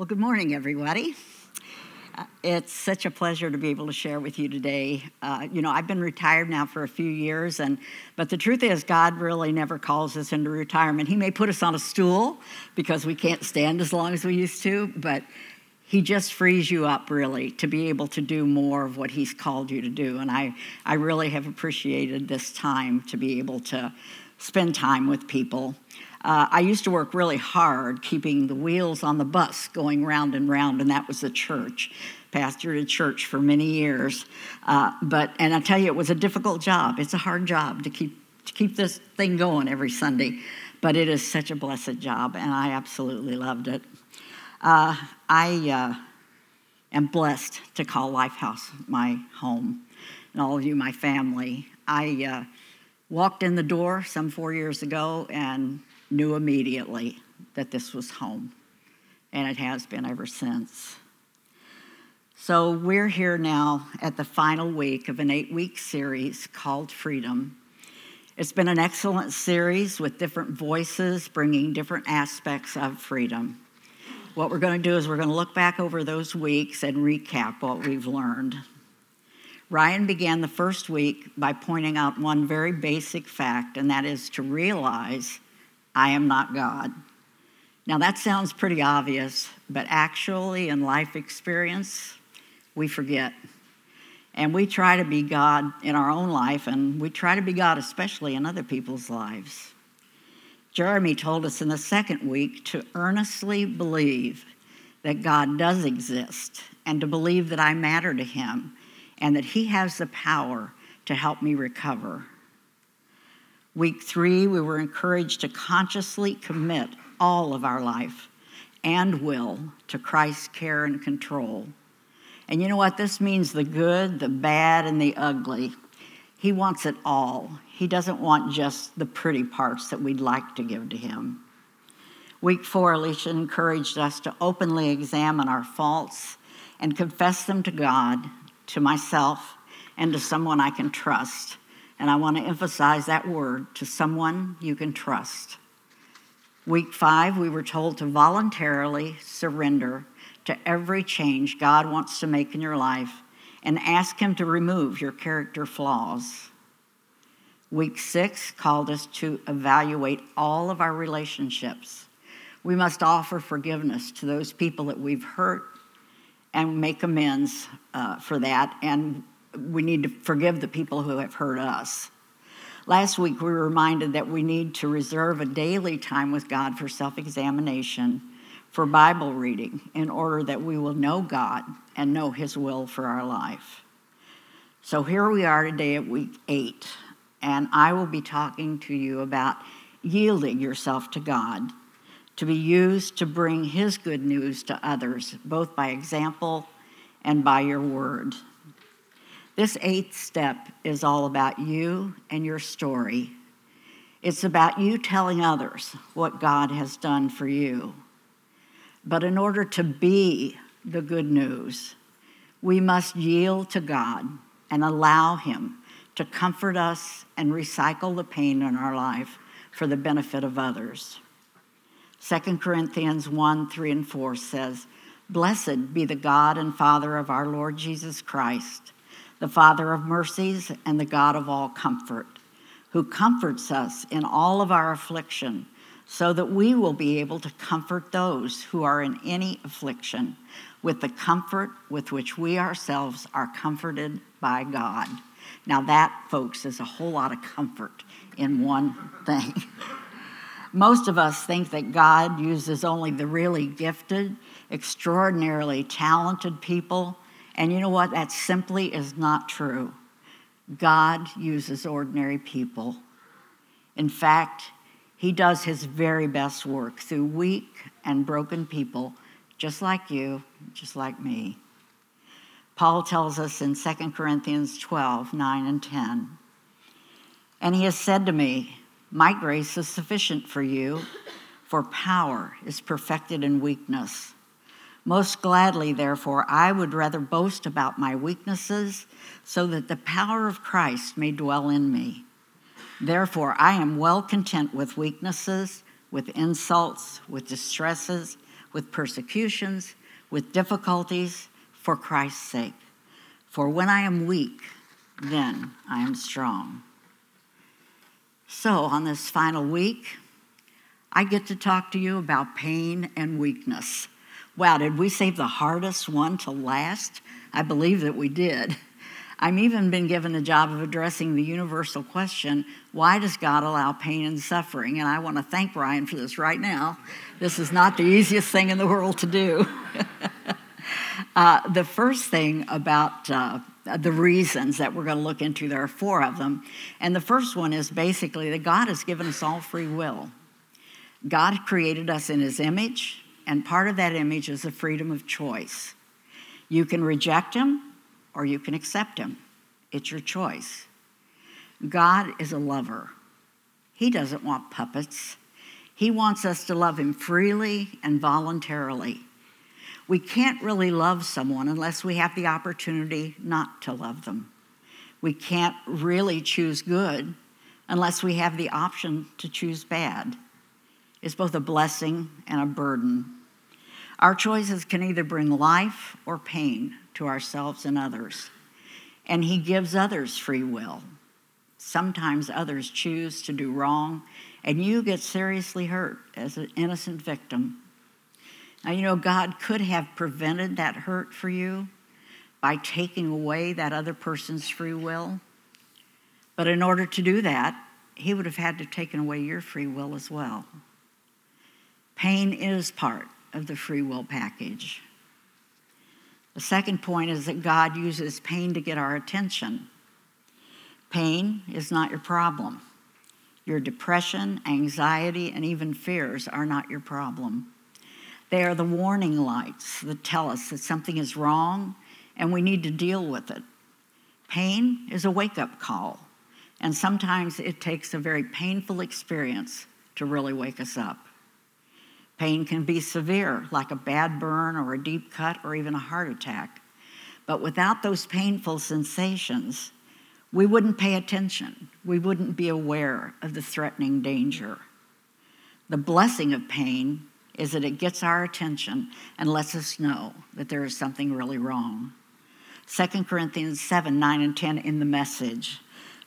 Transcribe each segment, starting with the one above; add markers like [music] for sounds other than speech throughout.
Well, good morning, everybody. Uh, it's such a pleasure to be able to share with you today. Uh, you know, I've been retired now for a few years, and but the truth is, God really never calls us into retirement. He may put us on a stool because we can't stand as long as we used to, but He just frees you up really to be able to do more of what He's called you to do. And I, I really have appreciated this time to be able to spend time with people. Uh, I used to work really hard keeping the wheels on the bus going round and round, and that was the church. Pastored a church for many years, uh, but and I tell you, it was a difficult job. It's a hard job to keep to keep this thing going every Sunday, but it is such a blessed job, and I absolutely loved it. Uh, I uh, am blessed to call Lifehouse my home, and all of you my family. I uh, walked in the door some four years ago and knew immediately that this was home, and it has been ever since. So, we're here now at the final week of an eight week series called Freedom. It's been an excellent series with different voices bringing different aspects of freedom. What we're going to do is we're going to look back over those weeks and recap what we've learned. Ryan began the first week by pointing out one very basic fact, and that is to realize I am not God. Now, that sounds pretty obvious, but actually, in life experience, we forget. And we try to be God in our own life, and we try to be God especially in other people's lives. Jeremy told us in the second week to earnestly believe that God does exist and to believe that I matter to Him and that He has the power to help me recover. Week three, we were encouraged to consciously commit all of our life and will to Christ's care and control. And you know what? This means the good, the bad, and the ugly. He wants it all. He doesn't want just the pretty parts that we'd like to give to Him. Week four, Alicia encouraged us to openly examine our faults and confess them to God, to myself, and to someone I can trust and I want to emphasize that word to someone you can trust. Week five, we were told to voluntarily surrender to every change God wants to make in your life and ask Him to remove your character flaws. Week six called us to evaluate all of our relationships. We must offer forgiveness to those people that we've hurt and make amends uh, for that and we need to forgive the people who have hurt us. Last week, we were reminded that we need to reserve a daily time with God for self examination, for Bible reading, in order that we will know God and know His will for our life. So here we are today at week eight, and I will be talking to you about yielding yourself to God to be used to bring His good news to others, both by example and by your word. This eighth step is all about you and your story. It's about you telling others what God has done for you. But in order to be the good news, we must yield to God and allow Him to comfort us and recycle the pain in our life for the benefit of others. 2 Corinthians 1 3 and 4 says, Blessed be the God and Father of our Lord Jesus Christ the Father of mercies and the God of all comfort, who comforts us in all of our affliction, so that we will be able to comfort those who are in any affliction with the comfort with which we ourselves are comforted by God. Now, that, folks, is a whole lot of comfort in one thing. [laughs] Most of us think that God uses only the really gifted, extraordinarily talented people and you know what? That simply is not true. God uses ordinary people. In fact, He does His very best work through weak and broken people, just like you, just like me. Paul tells us in 2 Corinthians 12 9 and 10. And he has said to me, My grace is sufficient for you, for power is perfected in weakness. Most gladly, therefore, I would rather boast about my weaknesses so that the power of Christ may dwell in me. Therefore, I am well content with weaknesses, with insults, with distresses, with persecutions, with difficulties, for Christ's sake. For when I am weak, then I am strong. So, on this final week, I get to talk to you about pain and weakness. Wow, did we save the hardest one to last? I believe that we did. I've even been given the job of addressing the universal question why does God allow pain and suffering? And I want to thank Ryan for this right now. This is not the easiest thing in the world to do. [laughs] uh, the first thing about uh, the reasons that we're going to look into, there are four of them. And the first one is basically that God has given us all free will. God created us in his image, and part of that image is the freedom of choice. You can reject him or you can accept him. It's your choice. God is a lover. He doesn't want puppets. He wants us to love him freely and voluntarily. We can't really love someone unless we have the opportunity not to love them. We can't really choose good unless we have the option to choose bad. It's both a blessing and a burden. Our choices can either bring life or pain to ourselves and others. And He gives others free will. Sometimes others choose to do wrong, and you get seriously hurt as an innocent victim. Now, you know, God could have prevented that hurt for you by taking away that other person's free will. But in order to do that, He would have had to have taken away your free will as well. Pain is part of the free will package. The second point is that God uses pain to get our attention. Pain is not your problem. Your depression, anxiety, and even fears are not your problem. They are the warning lights that tell us that something is wrong and we need to deal with it. Pain is a wake up call, and sometimes it takes a very painful experience to really wake us up. Pain can be severe, like a bad burn or a deep cut or even a heart attack. But without those painful sensations, we wouldn't pay attention. We wouldn't be aware of the threatening danger. The blessing of pain is that it gets our attention and lets us know that there is something really wrong. 2 Corinthians 7 9 and 10 in the message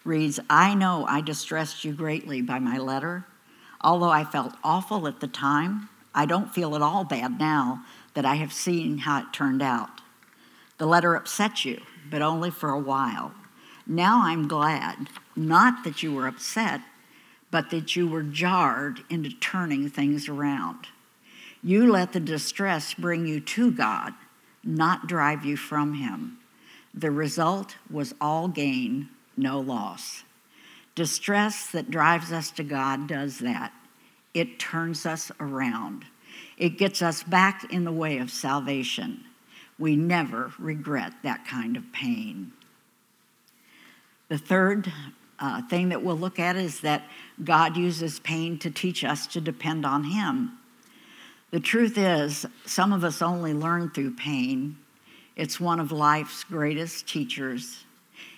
reads, I know I distressed you greatly by my letter. Although I felt awful at the time, I don't feel at all bad now that I have seen how it turned out. The letter upset you, but only for a while. Now I'm glad, not that you were upset, but that you were jarred into turning things around. You let the distress bring you to God, not drive you from Him. The result was all gain, no loss. Distress that drives us to God does that it turns us around. It gets us back in the way of salvation. We never regret that kind of pain. The third uh, thing that we'll look at is that God uses pain to teach us to depend on Him. The truth is, some of us only learn through pain. It's one of life's greatest teachers.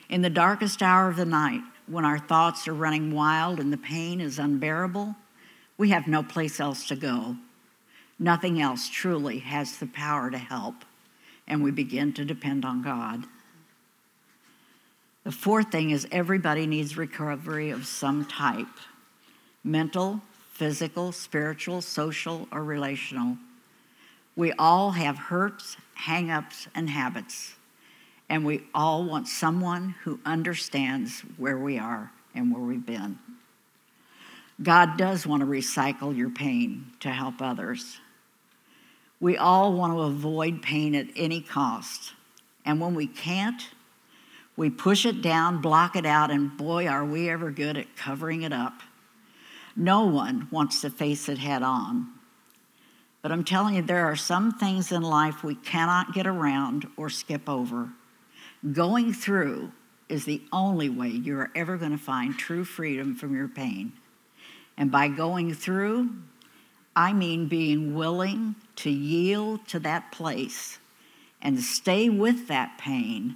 In the darkest hour of the night, when our thoughts are running wild and the pain is unbearable, we have no place else to go. Nothing else truly has the power to help, and we begin to depend on God. The fourth thing is everybody needs recovery of some type mental, physical, spiritual, social, or relational. We all have hurts, hang ups, and habits, and we all want someone who understands where we are and where we've been. God does want to recycle your pain to help others. We all want to avoid pain at any cost. And when we can't, we push it down, block it out, and boy, are we ever good at covering it up. No one wants to face it head on. But I'm telling you, there are some things in life we cannot get around or skip over. Going through is the only way you are ever going to find true freedom from your pain. And by going through, I mean being willing to yield to that place and stay with that pain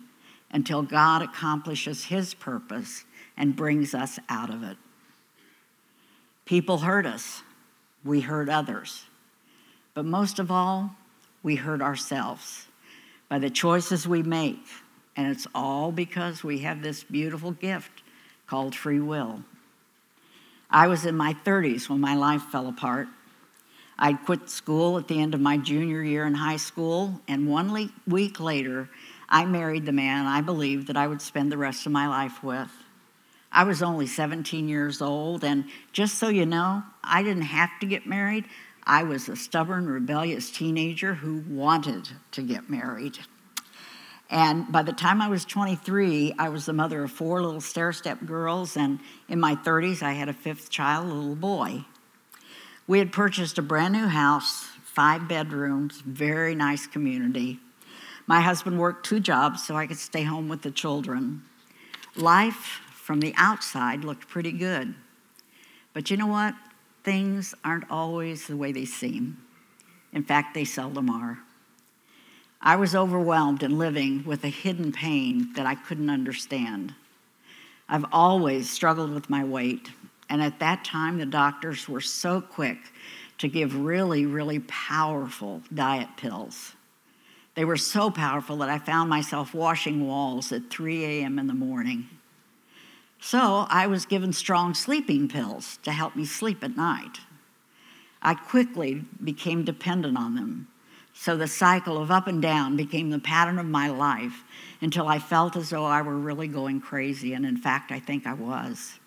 until God accomplishes his purpose and brings us out of it. People hurt us, we hurt others. But most of all, we hurt ourselves by the choices we make. And it's all because we have this beautiful gift called free will. I was in my 30s when my life fell apart. I'd quit school at the end of my junior year in high school, and one week later, I married the man I believed that I would spend the rest of my life with. I was only 17 years old, and just so you know, I didn't have to get married. I was a stubborn, rebellious teenager who wanted to get married. And by the time I was 23, I was the mother of four little stair step girls, and in my 30s, I had a fifth child, a little boy. We had purchased a brand new house, five bedrooms, very nice community. My husband worked two jobs so I could stay home with the children. Life from the outside looked pretty good. But you know what? Things aren't always the way they seem. In fact, they seldom are. I was overwhelmed and living with a hidden pain that I couldn't understand. I've always struggled with my weight, and at that time, the doctors were so quick to give really, really powerful diet pills. They were so powerful that I found myself washing walls at 3 a.m. in the morning. So I was given strong sleeping pills to help me sleep at night. I quickly became dependent on them so the cycle of up and down became the pattern of my life until I felt as though I were really going crazy. And in fact, I think I was.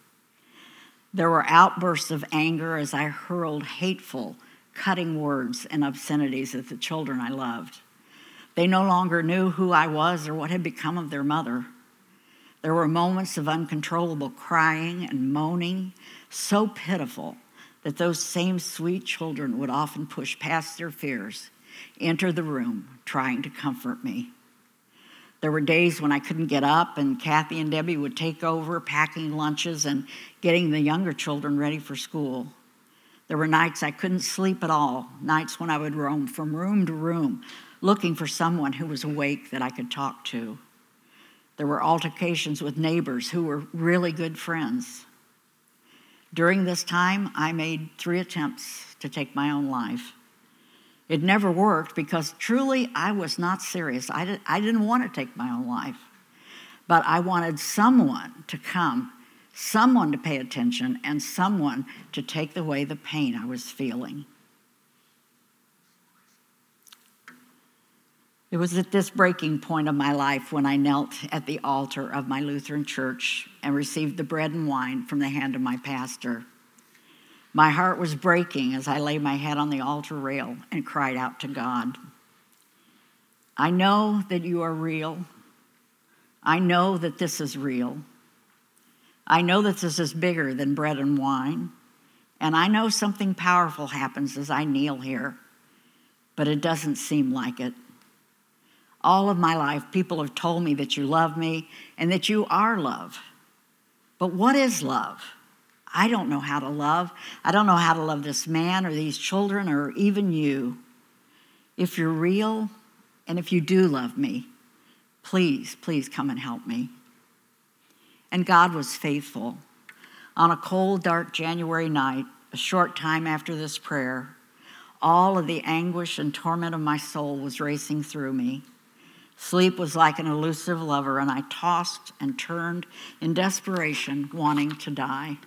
There were outbursts of anger as I hurled hateful, cutting words and obscenities at the children I loved. They no longer knew who I was or what had become of their mother. There were moments of uncontrollable crying and moaning, so pitiful that those same sweet children would often push past their fears enter the room trying to comfort me. There were days when I couldn't get up, and Kathy and Debbie would take over packing lunches and getting the younger children ready for school. There were nights I couldn't sleep at all, nights when I would roam from room to room looking for someone who was awake that I could talk to. There were altercations with neighbors who were really good friends. During this time, I made three attempts to take my own life. It never worked because truly I was not serious. I, did, I didn't want to take my own life. But I wanted someone to come, someone to pay attention, and someone to take away the pain I was feeling. It was at this breaking point of my life when I knelt at the altar of my Lutheran church and received the bread and wine from the hand of my pastor. My heart was breaking as I laid my head on the altar rail and cried out to God. I know that you are real. I know that this is real. I know that this is bigger than bread and wine. And I know something powerful happens as I kneel here, but it doesn't seem like it. All of my life, people have told me that you love me and that you are love. But what is love? I don't know how to love. I don't know how to love this man or these children or even you. If you're real and if you do love me, please, please come and help me. And God was faithful. On a cold, dark January night, a short time after this prayer, all of the anguish and torment of my soul was racing through me. Sleep was like an elusive lover, and I tossed and turned in desperation, wanting to die.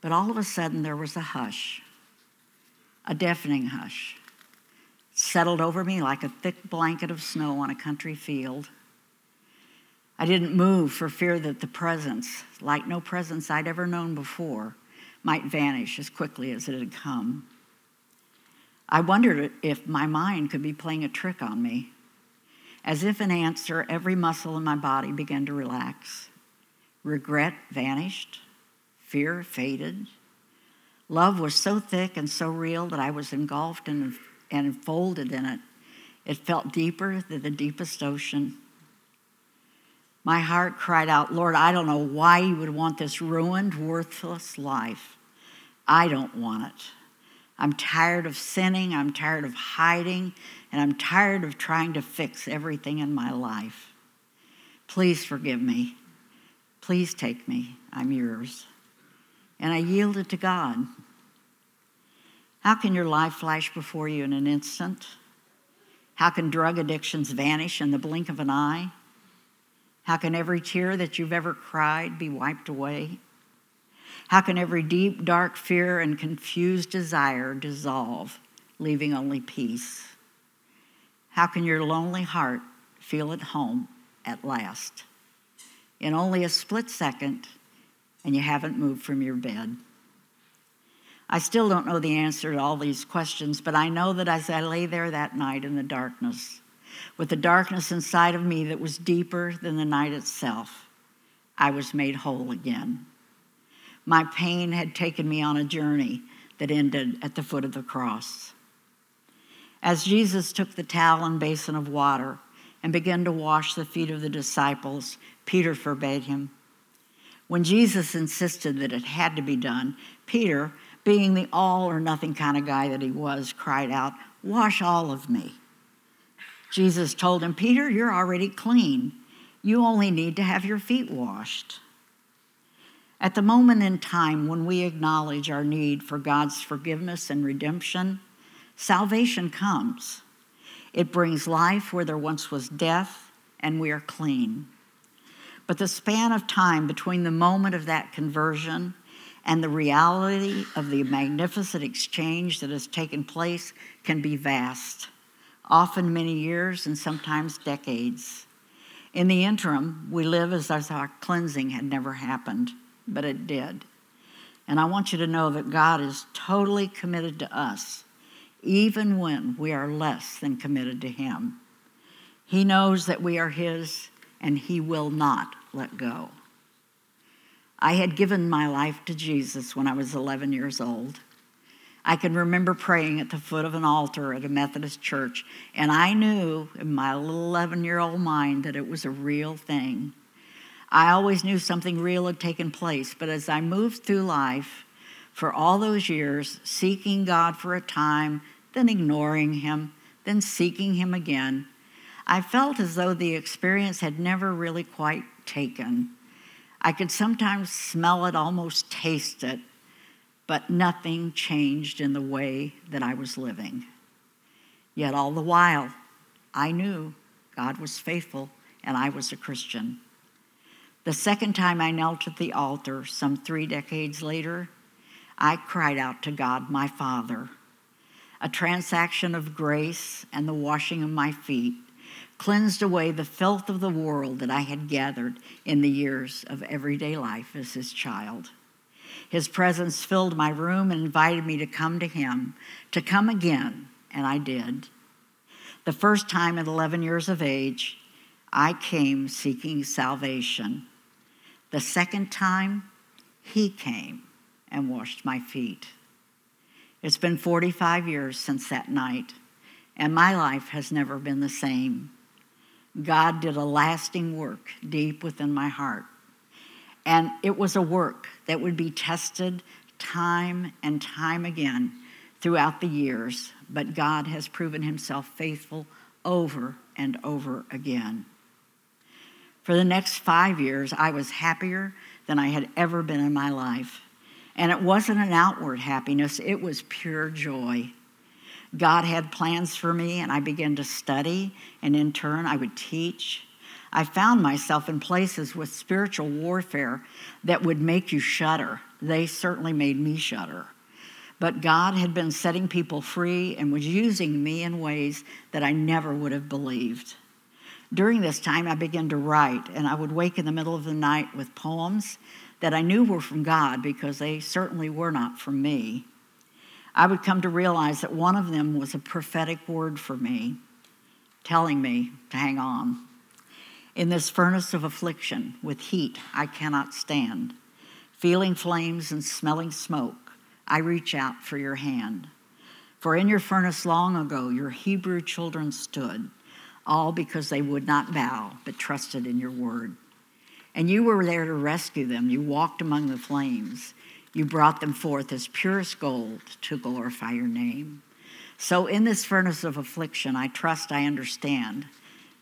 But all of a sudden, there was a hush, a deafening hush, settled over me like a thick blanket of snow on a country field. I didn't move for fear that the presence, like no presence I'd ever known before, might vanish as quickly as it had come. I wondered if my mind could be playing a trick on me. As if in answer, every muscle in my body began to relax. Regret vanished. Fear faded. Love was so thick and so real that I was engulfed and, and enfolded in it. It felt deeper than the deepest ocean. My heart cried out, Lord, I don't know why you would want this ruined, worthless life. I don't want it. I'm tired of sinning, I'm tired of hiding, and I'm tired of trying to fix everything in my life. Please forgive me. Please take me. I'm yours and I yielded to God. How can your life flash before you in an instant? How can drug addictions vanish in the blink of an eye? How can every tear that you've ever cried be wiped away? How can every deep, dark fear and confused desire dissolve, leaving only peace? How can your lonely heart feel at home at last? In only a split second, and you haven't moved from your bed. I still don't know the answer to all these questions, but I know that as I lay there that night in the darkness, with the darkness inside of me that was deeper than the night itself, I was made whole again. My pain had taken me on a journey that ended at the foot of the cross. As Jesus took the towel and basin of water and began to wash the feet of the disciples, Peter forbade him. When Jesus insisted that it had to be done, Peter, being the all or nothing kind of guy that he was, cried out, Wash all of me. Jesus told him, Peter, you're already clean. You only need to have your feet washed. At the moment in time when we acknowledge our need for God's forgiveness and redemption, salvation comes. It brings life where there once was death, and we are clean. But the span of time between the moment of that conversion and the reality of the magnificent exchange that has taken place can be vast, often many years and sometimes decades. In the interim, we live as if our cleansing had never happened, but it did. And I want you to know that God is totally committed to us, even when we are less than committed to Him. He knows that we are His, and He will not let go. I had given my life to Jesus when I was 11 years old. I can remember praying at the foot of an altar at a Methodist church, and I knew in my little 11 year old mind that it was a real thing. I always knew something real had taken place, but as I moved through life for all those years, seeking God for a time, then ignoring Him, then seeking Him again, I felt as though the experience had never really quite taken. I could sometimes smell it, almost taste it, but nothing changed in the way that I was living. Yet all the while, I knew God was faithful and I was a Christian. The second time I knelt at the altar, some three decades later, I cried out to God, my Father. A transaction of grace and the washing of my feet cleansed away the filth of the world that I had gathered in the years of everyday life as his child. His presence filled my room and invited me to come to him, to come again, and I did. The first time at 11 years of age, I came seeking salvation. The second time, he came and washed my feet. It's been 45 years since that night, and my life has never been the same. God did a lasting work deep within my heart. And it was a work that would be tested time and time again throughout the years, but God has proven himself faithful over and over again. For the next five years, I was happier than I had ever been in my life. And it wasn't an outward happiness, it was pure joy. God had plans for me, and I began to study, and in turn, I would teach. I found myself in places with spiritual warfare that would make you shudder. They certainly made me shudder. But God had been setting people free and was using me in ways that I never would have believed. During this time, I began to write, and I would wake in the middle of the night with poems that I knew were from God because they certainly were not from me. I would come to realize that one of them was a prophetic word for me, telling me to hang on. In this furnace of affliction, with heat I cannot stand, feeling flames and smelling smoke, I reach out for your hand. For in your furnace long ago, your Hebrew children stood, all because they would not bow, but trusted in your word. And you were there to rescue them. You walked among the flames. You brought them forth as purest gold to glorify your name. So, in this furnace of affliction, I trust I understand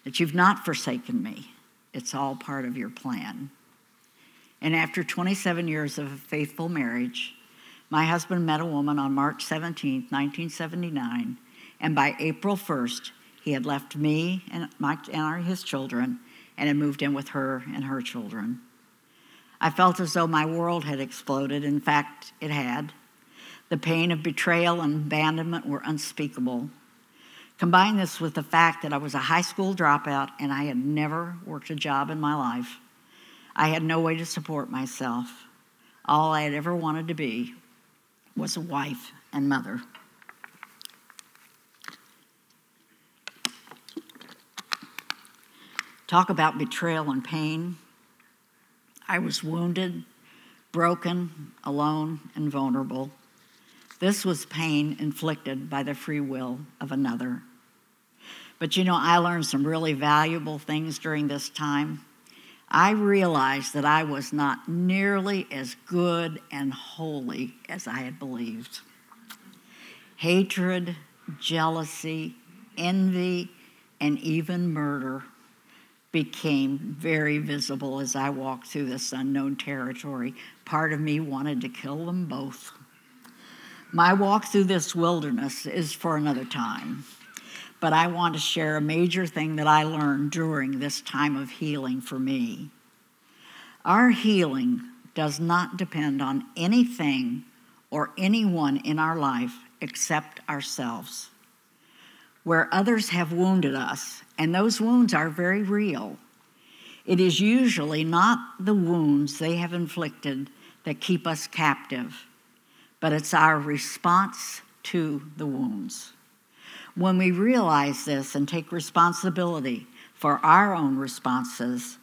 that you've not forsaken me. It's all part of your plan. And after 27 years of a faithful marriage, My husband met a woman on March 17, 1979, and by April 1st, he had left me and, my, and his children and had moved in with her and her children. I felt as though my world had exploded. In fact, it had. The pain of betrayal and abandonment were unspeakable. Combine this with the fact that I was a high school dropout and I had never worked a job in my life. I had no way to support myself. All I had ever wanted to be was a wife and mother. Talk about betrayal and pain. I was wounded, broken, alone, and vulnerable. This was pain inflicted by the free will of another. But you know, I learned some really valuable things during this time. I realized that I was not nearly as good and holy as I had believed. Hatred, jealousy, envy, and even murder became very visible as I walked through this unknown territory. Part of me wanted to kill them both. My walk through this wilderness is for another time, but I want to share a major thing that I learned during this time of healing for me. Our healing does not depend on anything or anyone in our life except ourselves where others have wounded us, and those wounds are very real. It is usually not the wounds they have inflicted that keep us captive, but it's our response to the wounds. When we realize this and take responsibility for our own responses,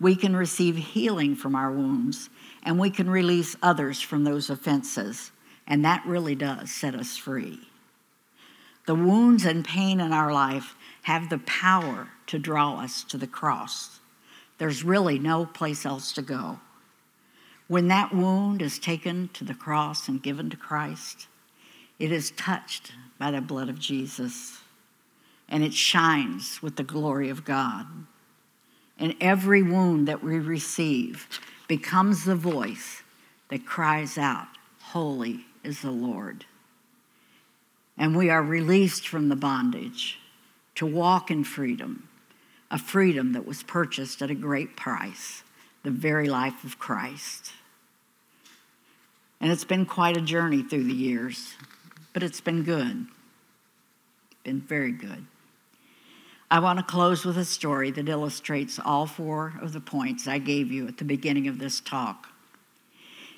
we can receive healing from our wounds and we can release others from those offenses. And that really does set us free. The wounds and pain in our life have the power to draw us to the cross. There's really no place else to go. When that wound is taken to the cross and given to Christ, it is touched by the blood of Jesus and it shines with the glory of God. And every wound that we receive becomes the voice that cries out, Holy is the Lord and we are released from the bondage to walk in freedom, a freedom that was purchased at a great price, the very life of Christ. And it's been quite a journey through the years, but it's been good. Been very good. I want to close with a story that illustrates all four of the points I gave you at the beginning of this talk.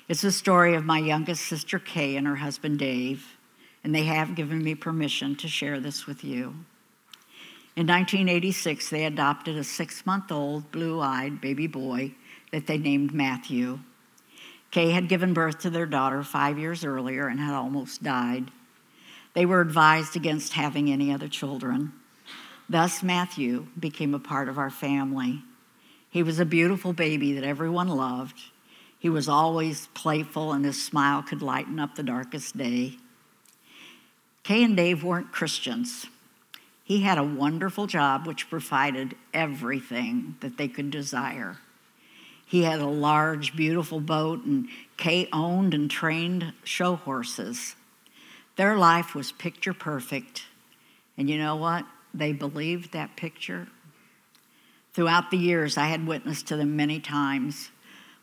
It's the story of my youngest sister Kay and her husband Dave and they have given me permission to share this with you. In 1986, they adopted a six month old, blue eyed baby boy that they named Matthew. Kay had given birth to their daughter five years earlier and had almost died. They were advised against having any other children. Thus, Matthew became a part of our family. He was a beautiful baby that everyone loved. He was always playful, and his smile could lighten up the darkest day. Kay and Dave weren't Christians. He had a wonderful job which provided everything that they could desire. He had a large, beautiful boat, and Kay owned and trained show horses. Their life was picture perfect. And you know what? They believed that picture. Throughout the years, I had witnessed to them many times.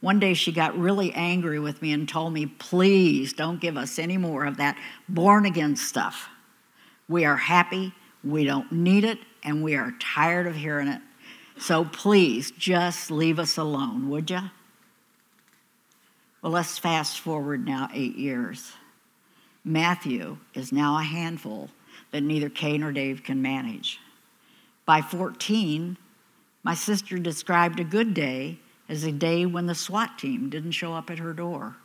One day she got really angry with me and told me, please don't give us any more of that born again stuff. We are happy, we don't need it, and we are tired of hearing it. So please just leave us alone, would you? Well, let's fast forward now eight years. Matthew is now a handful that neither Kay nor Dave can manage. By 14, my sister described a good day as a day when the SWAT team didn't show up at her door.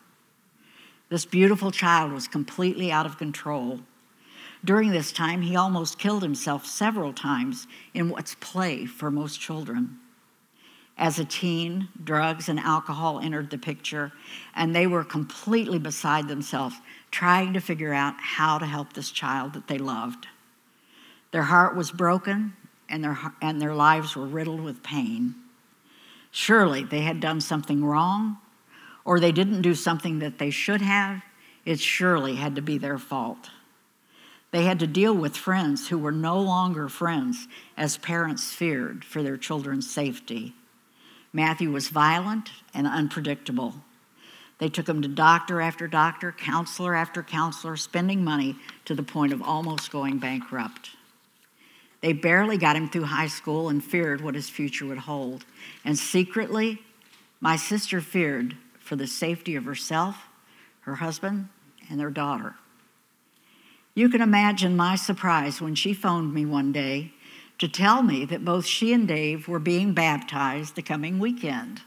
This beautiful child was completely out of control. During this time, he almost killed himself several times in what's play for most children. As a teen, drugs and alcohol entered the picture, and they were completely beside themselves, trying to figure out how to help this child that they loved. Their heart was broken, and their, and their lives were riddled with pain. Surely they had done something wrong, or they didn't do something that they should have. It surely had to be their fault. They had to deal with friends who were no longer friends, as parents feared for their children's safety. Matthew was violent and unpredictable. They took him to doctor after doctor, counselor after counselor, spending money to the point of almost going bankrupt. They barely got him through high school and feared what his future would hold. And secretly, my sister feared for the safety of herself, her husband, and their daughter. You can imagine my surprise when she phoned me one day to tell me that both she and Dave were being baptized the coming weekend.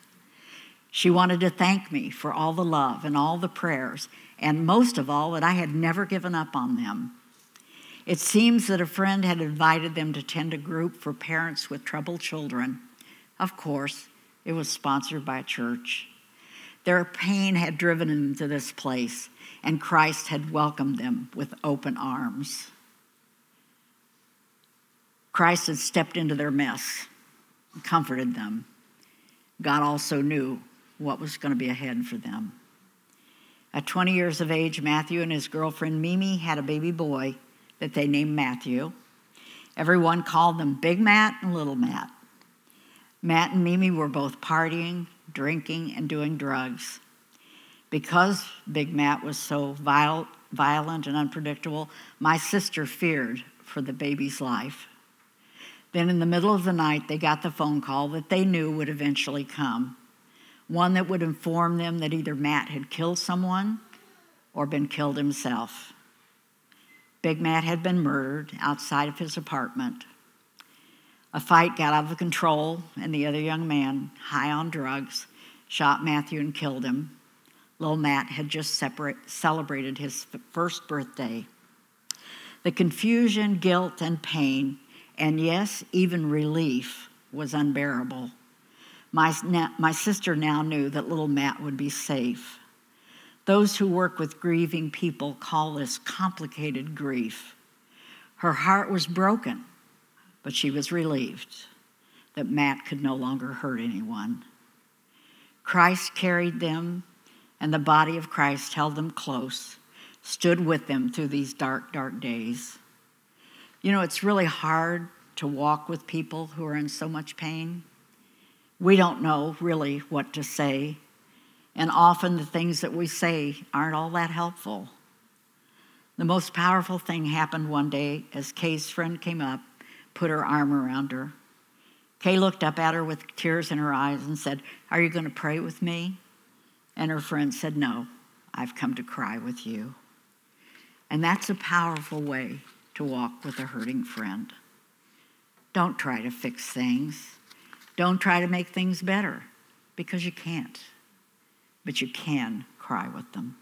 She wanted to thank me for all the love and all the prayers, and most of all, that I had never given up on them. It seems that a friend had invited them to attend a group for parents with troubled children. Of course, it was sponsored by a church. Their pain had driven them to this place, and Christ had welcomed them with open arms. Christ had stepped into their mess and comforted them. God also knew what was going to be ahead for them. At 20 years of age, Matthew and his girlfriend Mimi had a baby boy that they named Matthew. Everyone called them Big Matt and Little Matt. Matt and Mimi were both partying, drinking, and doing drugs. Because Big Matt was so violent and unpredictable, my sister feared for the baby's life. Then, in the middle of the night, they got the phone call that they knew would eventually come one that would inform them that either Matt had killed someone or been killed himself. Big Matt had been murdered outside of his apartment. A fight got out of control, and the other young man, high on drugs, shot Matthew and killed him. Little Matt had just separate, celebrated his first birthday. The confusion, guilt, and pain, and yes, even relief, was unbearable. My, my sister now knew that little Matt would be safe. Those who work with grieving people call this complicated grief. Her heart was broken, but she was relieved that Matt could no longer hurt anyone. Christ carried them, and the body of Christ held them close, stood with them through these dark, dark days. You know, it's really hard to walk with people who are in so much pain. We don't know really what to say, and often the things that we say aren't all that helpful. The most powerful thing happened one day as Kay's friend came up, put her arm around her. Kay looked up at her with tears in her eyes and said, Are you going to pray with me? And her friend said, No, I've come to cry with you. And that's a powerful way to walk with a hurting friend. Don't try to fix things. Don't try to make things better because you can't, but you can cry with them.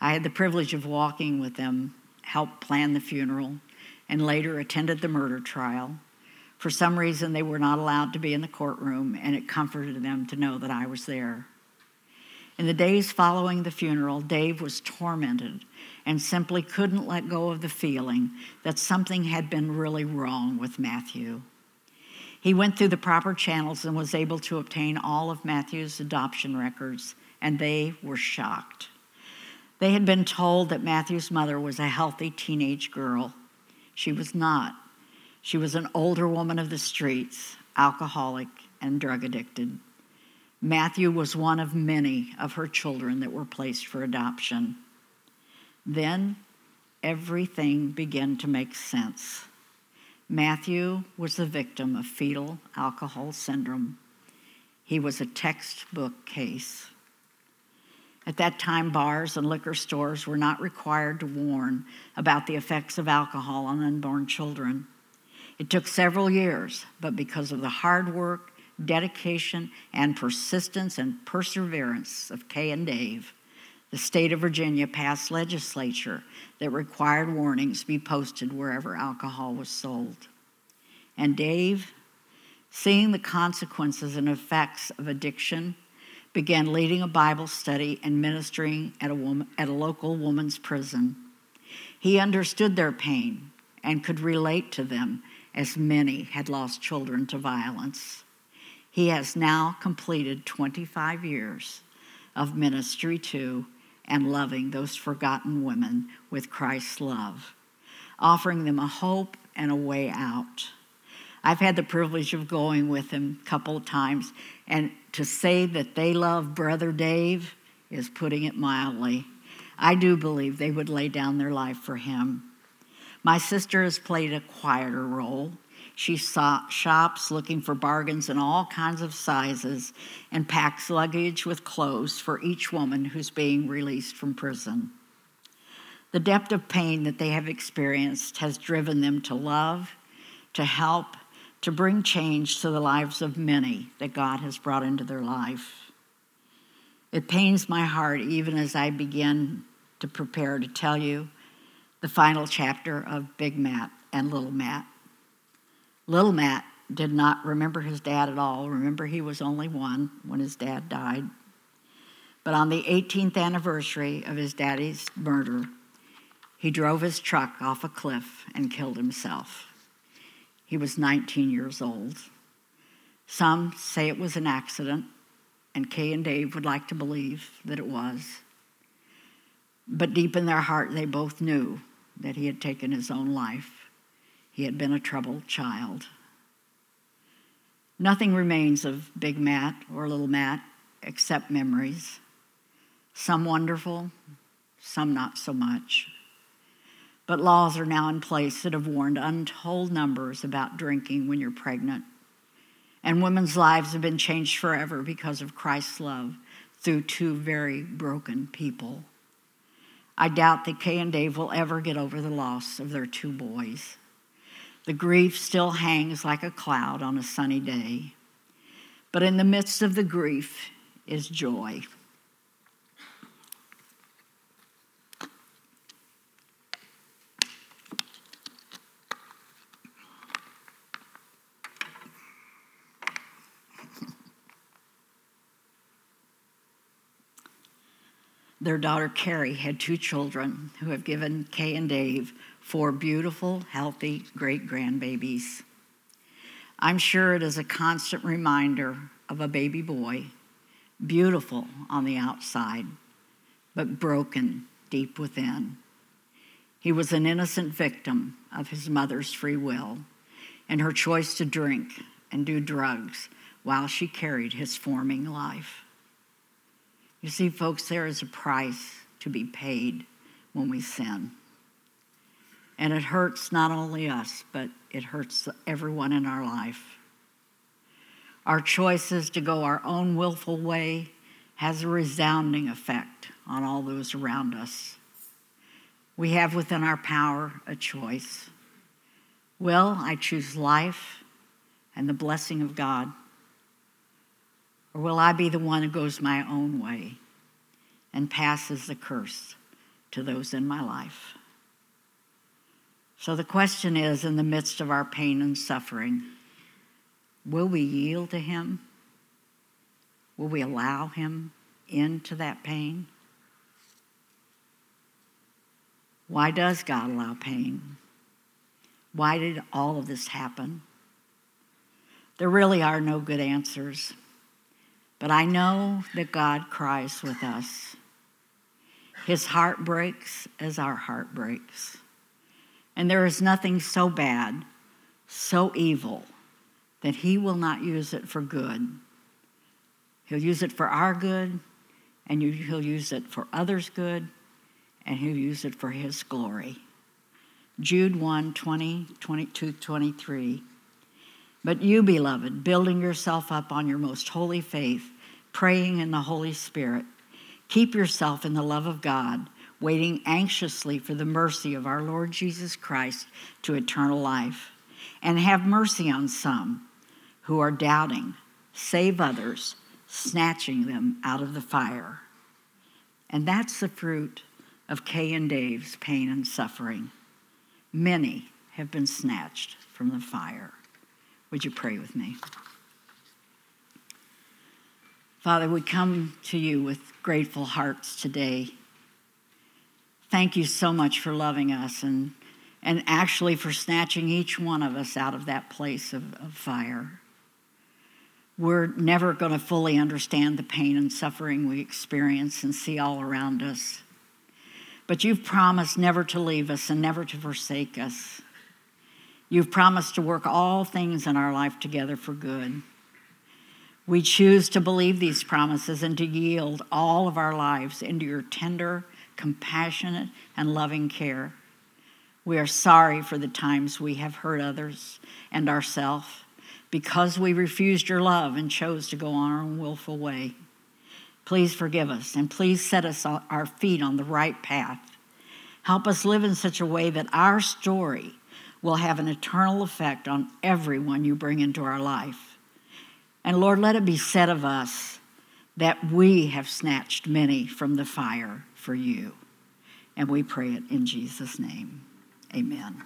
I had the privilege of walking with them, helped plan the funeral, and later attended the murder trial. For some reason, they were not allowed to be in the courtroom, and it comforted them to know that I was there. In the days following the funeral, Dave was tormented and simply couldn't let go of the feeling that something had been really wrong with Matthew. He went through the proper channels and was able to obtain all of Matthew's adoption records, and they were shocked. They had been told that Matthew's mother was a healthy teenage girl. She was not. She was an older woman of the streets, alcoholic and drug addicted. Matthew was one of many of her children that were placed for adoption. Then everything began to make sense. Matthew was the victim of fetal alcohol syndrome. He was a textbook case. At that time, bars and liquor stores were not required to warn about the effects of alcohol on unborn children. It took several years, but because of the hard work, dedication, and persistence and perseverance of Kay and Dave, the state of Virginia passed legislature that required warnings be posted wherever alcohol was sold. And Dave, seeing the consequences and effects of addiction, began leading a Bible study and ministering at a, woman, at a local woman's prison. He understood their pain and could relate to them as many had lost children to violence. He has now completed 25 years of ministry to and loving those forgotten women with Christ's love, offering them a hope and a way out. I've had the privilege of going with him a couple of times, and to say that they love Brother Dave is putting it mildly. I do believe they would lay down their life for him. My sister has played a quieter role. She shops looking for bargains in all kinds of sizes and packs luggage with clothes for each woman who's being released from prison. The depth of pain that they have experienced has driven them to love, to help, to bring change to the lives of many that God has brought into their life. It pains my heart even as I begin to prepare to tell you the final chapter of Big Matt and Little Matt. Little Matt did not remember his dad at all. Remember, he was only one when his dad died. But on the 18th anniversary of his daddy's murder, he drove his truck off a cliff and killed himself. He was 19 years old. Some say it was an accident, and Kay and Dave would like to believe that it was. But deep in their heart, they both knew that he had taken his own life. He had been a troubled child. Nothing remains of Big Matt or Little Matt except memories. Some wonderful, some not so much. But laws are now in place that have warned untold numbers about drinking when you're pregnant. And women's lives have been changed forever because of Christ's love through two very broken people. I doubt that Kay and Dave will ever get over the loss of their two boys. The grief still hangs like a cloud on a sunny day. But in the midst of the grief is joy. Their daughter Carrie had two children who have given Kay and Dave four beautiful, healthy great grandbabies. I'm sure it is a constant reminder of a baby boy, beautiful on the outside, but broken deep within. He was an innocent victim of his mother's free will and her choice to drink and do drugs while she carried his forming life. You see, folks, there is a price to be paid when we sin. And it hurts not only us, but it hurts everyone in our life. Our choices to go our own willful way has a resounding effect on all those around us. We have within our power a choice. Will I choose life and the blessing of God? Or will I be the one who goes my own way and passes the curse to those in my life? So the question is in the midst of our pain and suffering, will we yield to Him? Will we allow Him into that pain? Why does God allow pain? Why did all of this happen? There really are no good answers. But I know that God cries with us. His heart breaks as our heart breaks. And there is nothing so bad, so evil, that He will not use it for good. He'll use it for our good, and He'll use it for others' good, and He'll use it for His glory. Jude 1 20, 22, 23. But you, beloved, building yourself up on your most holy faith, praying in the Holy Spirit. Keep yourself in the love of God, waiting anxiously for the mercy of our Lord Jesus Christ to eternal life. And have mercy on some who are doubting, save others, snatching them out of the fire. And that's the fruit of Kay and Dave's pain and suffering. Many have been snatched from the fire. Would you pray with me? Father, we come to you with grateful hearts today. Thank you so much for loving us and, and actually for snatching each one of us out of that place of, of fire. we're never going to fully understand the pain and suffering we experience and see all around us. But you've promised never to leave us and never to forsake us. You've promised to work all things in our life together for good. We choose to believe these promises and to yield all of our lives into your tender, compassionate, and loving care. We are sorry for the times we have hurt others and ourselves because we refused your love and chose to go on our own willful way. Please forgive us and please set us our feet on the right path. Help us live in such a way that our story will have an eternal effect on everyone you bring into our life. And Lord, let it be said of us that we have snatched many from the fire for you. And we pray it in Jesus' name. Amen.